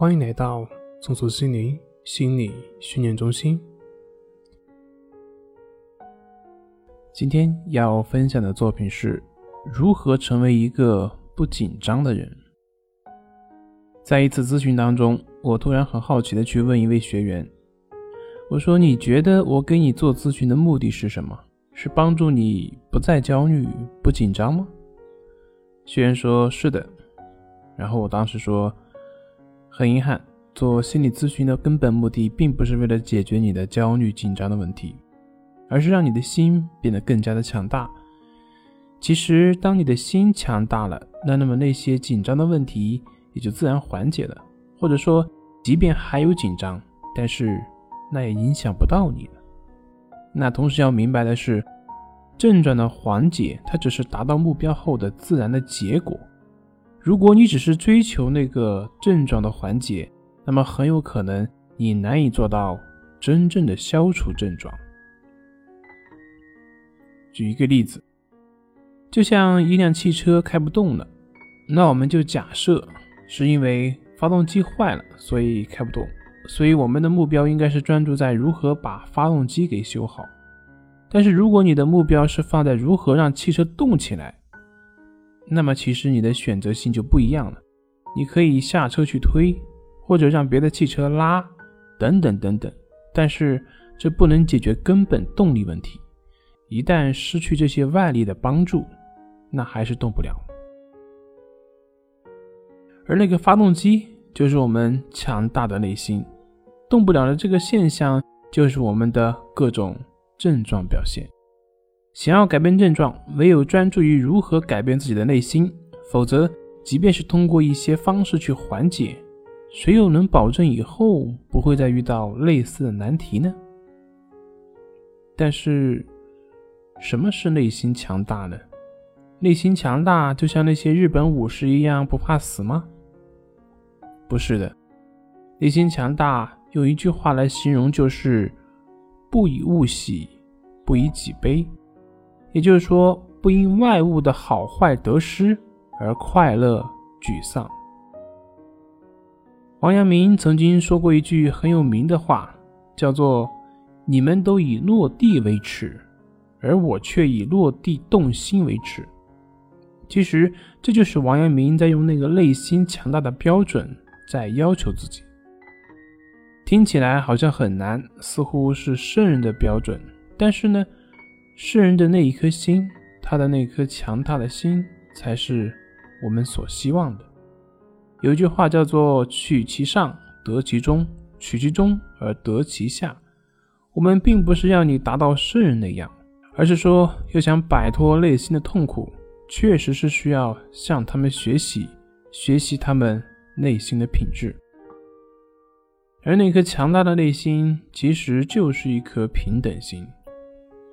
欢迎来到松鼠心灵心理训练中心。今天要分享的作品是如何成为一个不紧张的人。在一次咨询当中，我突然很好奇的去问一位学员：“我说，你觉得我给你做咨询的目的是什么？是帮助你不再焦虑、不紧张吗？”学员说：“是的。”然后我当时说：“很遗憾，做心理咨询的根本目的并不是为了解决你的焦虑、紧张的问题，而是让你的心变得更加的强大。其实，当你的心强大了，那那么那些紧张的问题也就自然缓解了，或者说，即便还有紧张，但是那也影响不到你了。那同时要明白的是。”症状的缓解，它只是达到目标后的自然的结果。如果你只是追求那个症状的缓解，那么很有可能你难以做到真正的消除症状。举一个例子，就像一辆汽车开不动了，那我们就假设是因为发动机坏了，所以开不动。所以我们的目标应该是专注在如何把发动机给修好。但是，如果你的目标是放在如何让汽车动起来，那么其实你的选择性就不一样了。你可以下车去推，或者让别的汽车拉，等等等等。但是这不能解决根本动力问题。一旦失去这些外力的帮助，那还是动不了。而那个发动机就是我们强大的内心，动不了的这个现象就是我们的各种。症状表现，想要改变症状，唯有专注于如何改变自己的内心，否则，即便是通过一些方式去缓解，谁又能保证以后不会再遇到类似的难题呢？但是，什么是内心强大呢？内心强大就像那些日本武士一样不怕死吗？不是的，内心强大用一句话来形容就是。不以物喜，不以己悲，也就是说，不因外物的好坏得失而快乐沮丧。王阳明曾经说过一句很有名的话，叫做“你们都以落地为耻，而我却以落地动心为耻”。其实，这就是王阳明在用那个内心强大的标准在要求自己。听起来好像很难，似乎是圣人的标准。但是呢，圣人的那一颗心，他的那颗强大的心，才是我们所希望的。有一句话叫做“取其上，得其中；取其中，而得其下”。我们并不是要你达到圣人那样，而是说，要想摆脱内心的痛苦，确实是需要向他们学习，学习他们内心的品质。而那颗强大的内心，其实就是一颗平等心。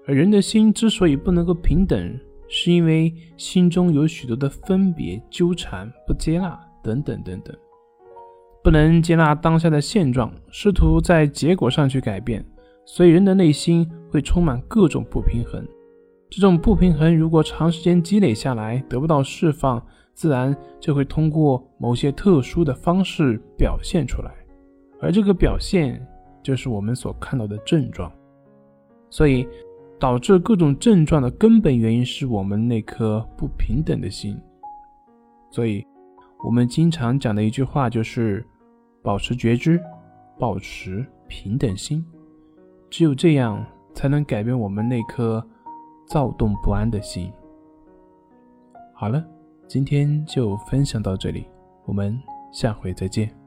而人的心之所以不能够平等，是因为心中有许多的分别、纠缠、不接纳等等等等，不能接纳当下的现状，试图在结果上去改变，所以人的内心会充满各种不平衡。这种不平衡如果长时间积累下来，得不到释放，自然就会通过某些特殊的方式表现出来。而这个表现就是我们所看到的症状，所以导致各种症状的根本原因是我们那颗不平等的心。所以，我们经常讲的一句话就是保持觉知，保持平等心，只有这样才能改变我们那颗躁动不安的心。好了，今天就分享到这里，我们下回再见。